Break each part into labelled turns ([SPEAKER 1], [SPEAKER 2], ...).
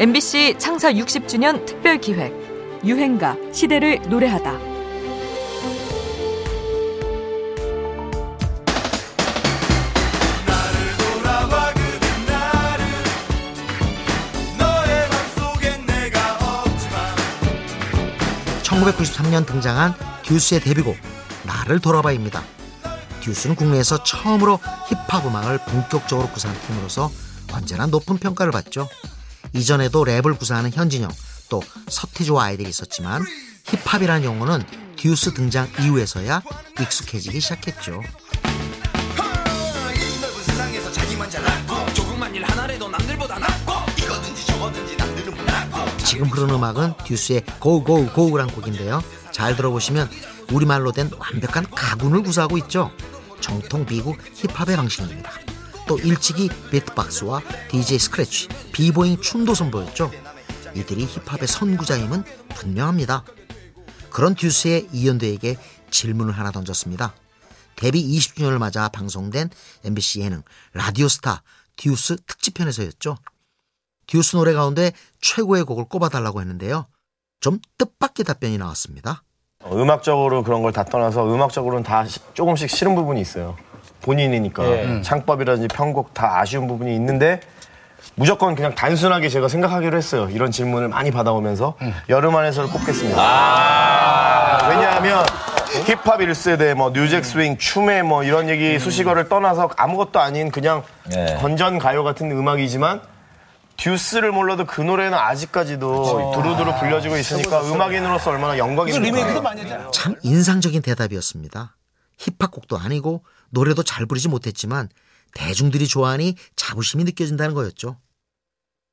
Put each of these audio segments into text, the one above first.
[SPEAKER 1] MBC 창사 60주년 특별 기획 유행가 시대를 노래하다.
[SPEAKER 2] (1993년) 등장한 듀스의 데뷔곡 나를 돌아봐입니다. 듀스는 국내에서 처음으로 힙합 음악을 본격적으로 구사한 팀으로서 언제나 높은 평가를 받죠. 이전에도 랩을 구사하는 현진영, 또 서태지와 아이들이 있었지만 힙합이라는 용어는 듀스 등장 이후에서야 익숙해지기 시작했죠. 지금 흐르는 음악은 듀스의 고고고란 곡인데요. 잘 들어보시면 우리말로 된 완벽한 가군을 구사하고 있죠. 정통 미국 힙합의 방식입니다. 또 일찍이 비트박스와 DJ 스크래치, 비보잉 춤도 선보였죠. 이들이 힙합의 선구자임은 분명합니다. 그런 듀스의 이현도에게 질문을 하나 던졌습니다. 데뷔 20주년을 맞아 방송된 MBC 예능 라디오스타 듀스 특집편에서였죠. 듀스 노래 가운데 최고의 곡을 꼽아달라고 했는데요. 좀 뜻밖의 답변이 나왔습니다.
[SPEAKER 3] 음악적으로 그런 걸 다 떠나서 음악적으로는 다 시- 조금씩 싫은 부분이 있어요. 본인이니까
[SPEAKER 4] 예.
[SPEAKER 3] 창법이라든지 편곡 다 아쉬운 부분이 있는데 무조건 그냥 단순하게 제가 생각하기로 했어요. 이런 질문을 많이 받아오면서 여름 안에서를 꼽겠습니다. 왜냐하면 힙합 1세대, 뭐 New Jack Swing, 춤에 뭐 이런 얘기 수식어를 떠나서 아무것도 아닌 그냥
[SPEAKER 4] 네.
[SPEAKER 3] 건전 가요 같은 음악이지만 듀스를 몰라도 그 노래는 아직까지도 두루두루 불려지고 있으니까 음악인으로서 얼마나 영광입니까?
[SPEAKER 2] 참 인상적인 대답이었습니다. 힙합곡도 아니고 노래도 잘 부르지 못했지만 대중들이 좋아하니 자부심이 느껴진다는 거였죠.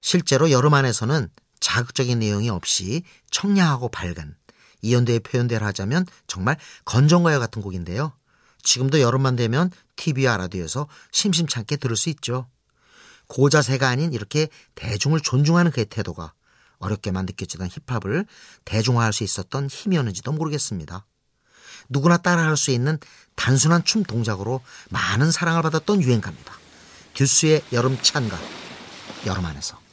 [SPEAKER 2] 실제로 여름 안에서는 자극적인 내용이 없이 청량하고 밝은 이연도의 표현대로 하자면 정말 건전가요 같은 곡인데요. 지금도 여름만 되면 TV와 라디오에서 심심찮게 들을 수 있죠. 고자세가 아닌 이렇게 대중을 존중하는 그의 태도가 어렵게만 느껴지던 힙합을 대중화할 수 있었던 힘이었는지도 모르겠습니다. 누구나 따라할 수 있는 단순한 춤 동작으로 많은 사랑을 받았던 유행가입니다. 듀스의 여름 찬가, 여름 안에서.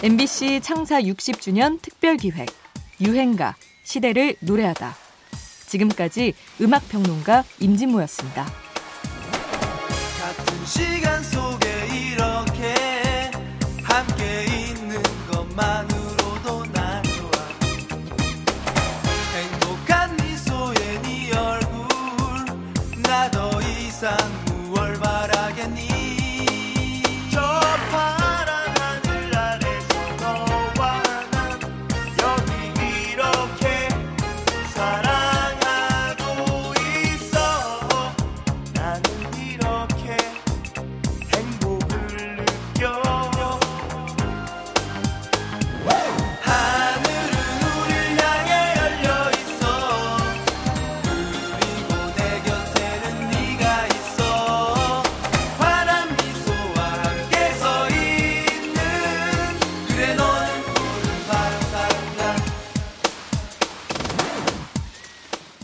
[SPEAKER 1] MBC 창사 60주년 특별 기획 유행가 시대를 노래하다. 지금까지 음악 평론가 임진모였습니다.
[SPEAKER 5] 같은 시간 속에 이렇게 함께 있는 바라겠니